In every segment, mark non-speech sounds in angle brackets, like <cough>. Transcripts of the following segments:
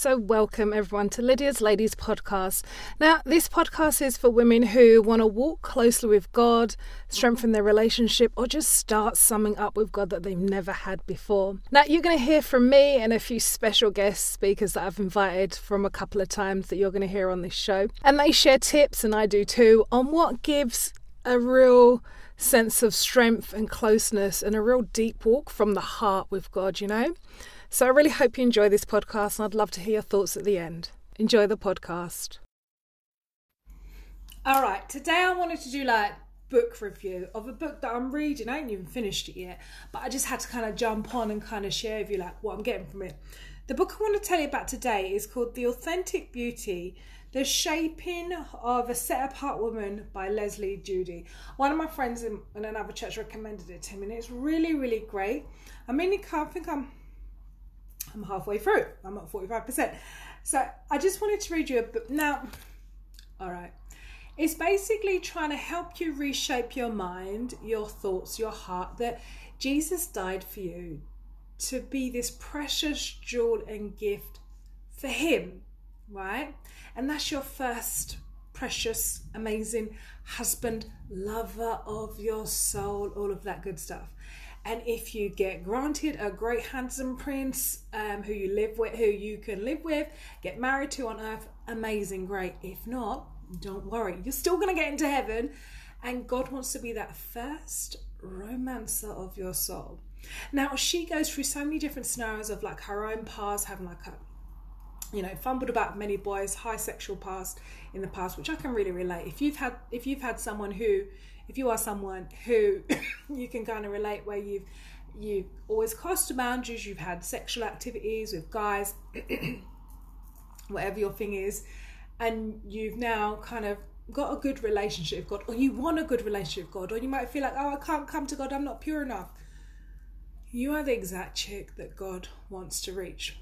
So, welcome everyone to Lydia's Ladies podcast. Now, this podcast is for women who want to walk closely with God, strengthen their relationship, or just start summing up with God that they've never had before. Now, you're going to hear from me and a few special guest speakers that I've invited from a couple of times that you're going to hear on this show. And they share tips, and I do too, on what gives a real sense of strength and closeness and a real deep walk from the heart with God, you know? So I really hope you enjoy this podcast and I'd love to hear your thoughts at the end. Enjoy the podcast. All right, today I wanted to do like book review of a book that I'm reading. I ain't even finished it yet, but I just had to kind of jump on and kind of share with you like what I'm getting from it. The book I want to tell you about today is called The Authentic Beauty The Shaping of a Set Apart Woman by Leslie Ludy. One of my friends in, in another church recommended it to me, and it's really, really great. I mean, I can't think I'm I'm halfway through. I'm at 45%. So I just wanted to read you a book. Now, all right. It's basically trying to help you reshape your mind, your thoughts, your heart, that Jesus died for you to be this precious jewel and gift for Him, right? And that's your first precious, amazing husband, lover of your soul, all of that good stuff. And if you get granted a great handsome prince um, who you live with, who you can live with, get married to on earth, amazing, great. If not, don't worry, you're still going to get into heaven. And God wants to be that first romancer of your soul. Now, she goes through so many different scenarios of like her own past, having like a you know fumbled about many boys high sexual past in the past which i can really relate if you've had if you've had someone who if you are someone who <coughs> you can kind of relate where you've you've always crossed boundaries, you've had sexual activities with guys, <coughs> whatever your thing is, and you've now kind of got a good relationship with God, or you want a good relationship with God, or you might feel like, oh, I can't come to God, I'm not pure enough. You are the exact chick that God wants to reach.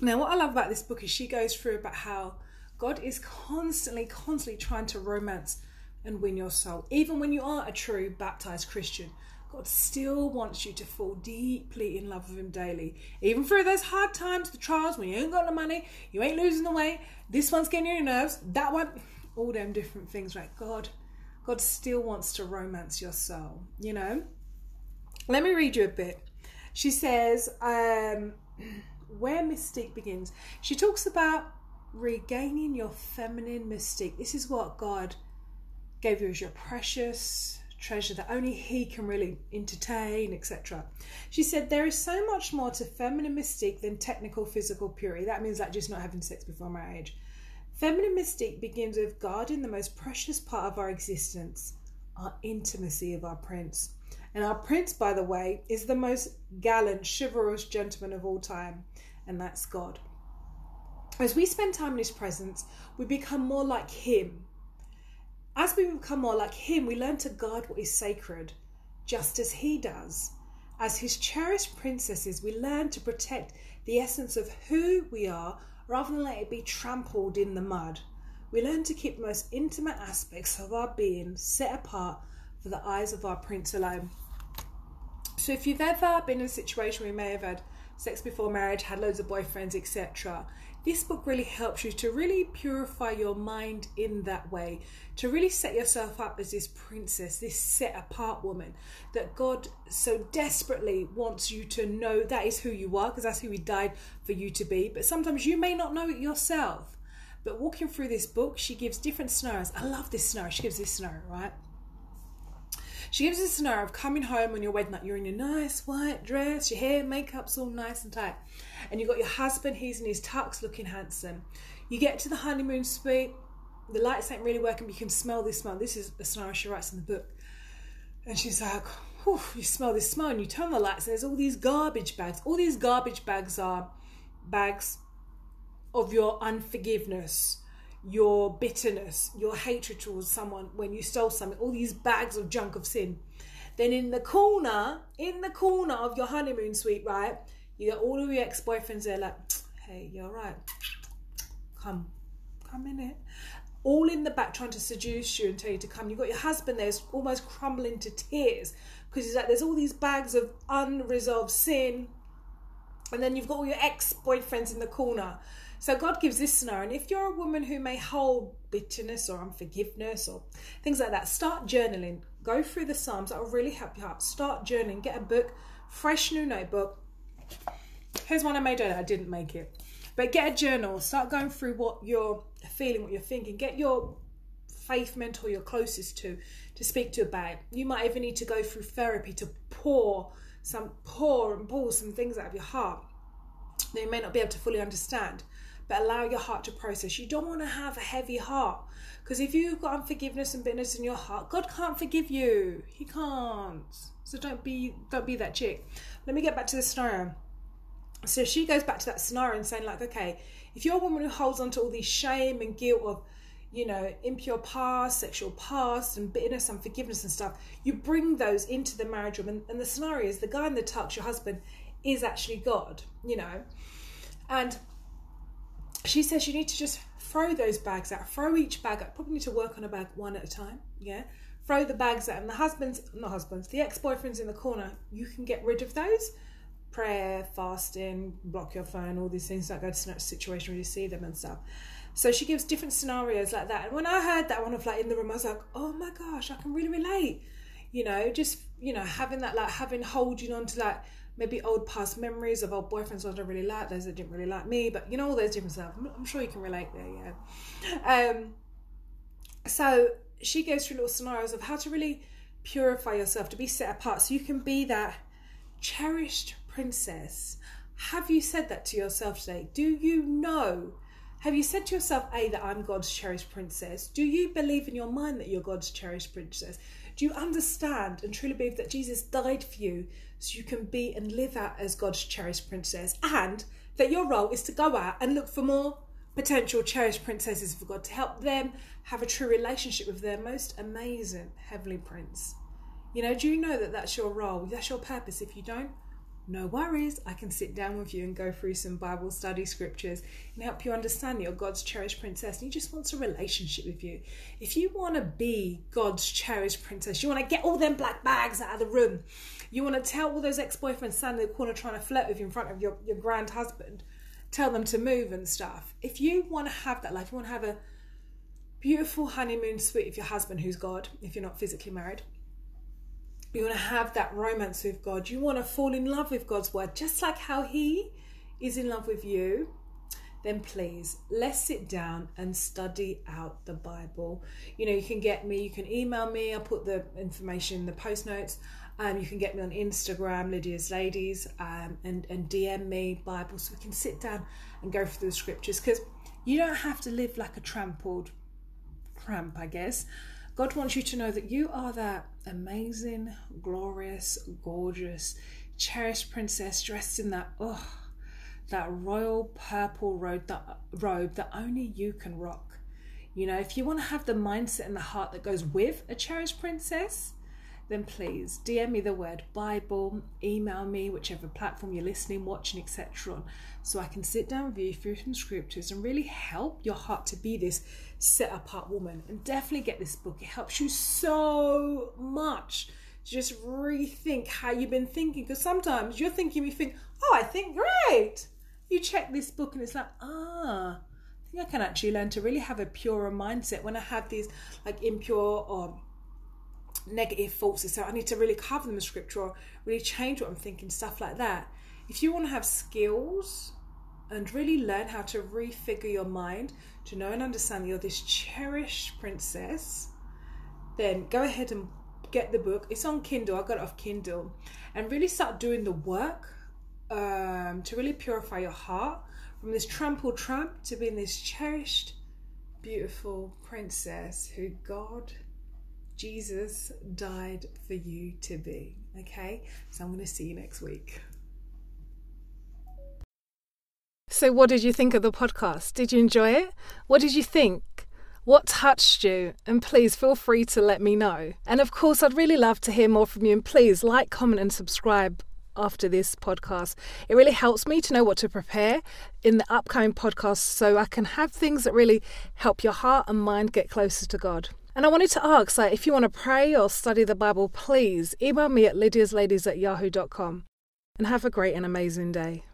Now, what I love about this book is she goes through about how God is constantly, constantly trying to romance and win your soul. Even when you are a true baptized Christian, God still wants you to fall deeply in love with Him daily. Even through those hard times, the trials, when you ain't got no money, you ain't losing the weight, this one's getting your nerves, that one, all them different things, right? God, God still wants to romance your soul, you know? Let me read you a bit. She says, um, <clears throat> where mystique begins. She talks about regaining your feminine mystique. This is what God gave you as your precious treasure that only he can really entertain, etc. She said there is so much more to feminine mystique than technical physical purity. That means like just not having sex before marriage. Feminine mystique begins with guarding the most precious part of our existence, our intimacy of our prince. And our prince, by the way, is the most gallant, chivalrous gentleman of all time, and that's God. As we spend time in his presence, we become more like him as we become more like Him, we learn to guard what is sacred, just as He does. As His cherished princesses, we learn to protect the essence of who we are rather than let it be trampled in the mud. We learn to keep the most intimate aspects of our being set apart for the eyes of our Prince alone. So, if you've ever been in a situation where you may have had sex before marriage, had loads of boyfriends, etc., this book really helps you to really purify your mind in that way, to really set yourself up as this princess, this set apart woman that God so desperately wants you to know that is who you are, because that's who He died for you to be. But sometimes you may not know it yourself. But walking through this book, she gives different scenarios. I love this scenario. She gives this scenario, right? She gives us a scenario of coming home on your wedding night. You're in your nice white dress, your hair, makeup's all nice and tight and you've got your husband, he's in his tux looking handsome. You get to the honeymoon suite, the lights ain't really working, but you can smell this smell. This is a scenario she writes in the book. And she's like, you smell this smell, and you turn the lights, there's all these garbage bags. All these garbage bags are bags of your unforgiveness, your bitterness, your hatred towards someone when you stole something, all these bags of junk of sin. Then in the corner, in the corner of your honeymoon suite, right, you got all of your ex boyfriends there, like, hey, you're right. Come, come in it. All in the back trying to seduce you and tell you to come. You've got your husband there, almost crumbling to tears because he's like, there's all these bags of unresolved sin And then you've got all your ex boyfriends in the corner. So God gives this scenario. And if you're a woman who may hold bitterness or unforgiveness or things like that, start journaling. Go through the Psalms. That will really help you out. Start journaling. Get a book, fresh new notebook. Here's one I made earlier. I didn't make it. But get a journal. Start going through what you're feeling, what you're thinking. Get your faith mentor you're closest to to speak to about. You might even need to go through therapy to pour some pour and pull some things out of your heart that you may not be able to fully understand. But allow your heart to process. You don't want to have a heavy heart. Because if you've got unforgiveness and bitterness in your heart, God can't forgive you. He can't. So don't be don't be that chick. Let me get back to the scenario. So she goes back to that scenario and saying, like, okay, if you're a woman who holds on to all these shame and guilt of you know, impure past, sexual past, and bitterness, and forgiveness and stuff, you bring those into the marriage room. And, and the scenario is the guy in the tux, your husband, is actually God, you know. And she says you need to just throw those bags out, throw each bag out. Probably need to work on a bag one at a time, yeah. Throw the bags out, and the husbands, not husbands, the ex boyfriends in the corner, you can get rid of those. Prayer, fasting, block your phone, all these things that go to situation where you see them and stuff. So she gives different scenarios like that. And when I heard that one of like in the room, I was like, oh my gosh, I can really relate. You know, just, you know, having that, like having holding on to like maybe old past memories of old boyfriends that I don't really like, those that didn't really like me, but you know, all those different stuff. I'm, I'm sure you can relate there, yeah. Um, so she goes through little scenarios of how to really purify yourself, to be set apart so you can be that cherished princess. Have you said that to yourself today? Do you know have you said to yourself, A, that I'm God's cherished princess? Do you believe in your mind that you're God's cherished princess? Do you understand and truly believe that Jesus died for you so you can be and live out as God's cherished princess? And that your role is to go out and look for more potential cherished princesses for God to help them have a true relationship with their most amazing heavenly prince. You know, do you know that that's your role? That's your purpose. If you don't, no worries, I can sit down with you and go through some Bible study scriptures and help you understand you're God's cherished princess and He just wants a relationship with you. If you want to be God's cherished princess, you want to get all them black bags out of the room, you want to tell all those ex boyfriends standing in the corner trying to flirt with you in front of your, your grand husband, tell them to move and stuff. If you want to have that life, you want to have a beautiful honeymoon suite with your husband who's God, if you're not physically married you want to have that romance with God. You want to fall in love with God's word, just like how He is in love with you. Then please, let's sit down and study out the Bible. You know, you can get me, you can email me, I'll put the information in the post notes. Um, you can get me on Instagram, Lydia's Ladies, um, and, and DM me Bible so we can sit down and go through the scriptures because you don't have to live like a trampled cramp, I guess. God wants you to know that you are that amazing, glorious, gorgeous, cherished princess dressed in that, oh, that royal purple robe that, robe that only you can rock. You know, if you want to have the mindset and the heart that goes with a cherished princess, then please DM me the word Bible, email me, whichever platform you're listening, watching, etc., so I can sit down with you through some scriptures and really help your heart to be this set apart woman. And definitely get this book, it helps you so much to just rethink how you've been thinking. Because sometimes you're thinking, you think, oh, I think great. You check this book and it's like, ah. I think I can actually learn to really have a purer mindset when I have these like impure or negative thoughts. So I need to really cover them in scripture or really change what I'm thinking, stuff like that. If you want to have skills and really learn how to refigure your mind to know and understand you're this cherished princess, then go ahead and get the book. It's on Kindle. I got it off Kindle, and really start doing the work um, to really purify your heart from this trampled tramp to being this cherished, beautiful princess who God Jesus died for you to be. Okay, so I'm going to see you next week. So, what did you think of the podcast? Did you enjoy it? What did you think? What touched you? And please feel free to let me know. And of course, I'd really love to hear more from you. And please like, comment, and subscribe after this podcast. It really helps me to know what to prepare in the upcoming podcasts so I can have things that really help your heart and mind get closer to God. And I wanted to ask that if you want to pray or study the Bible, please email me at lydiasladies at yahoo.com and have a great and amazing day.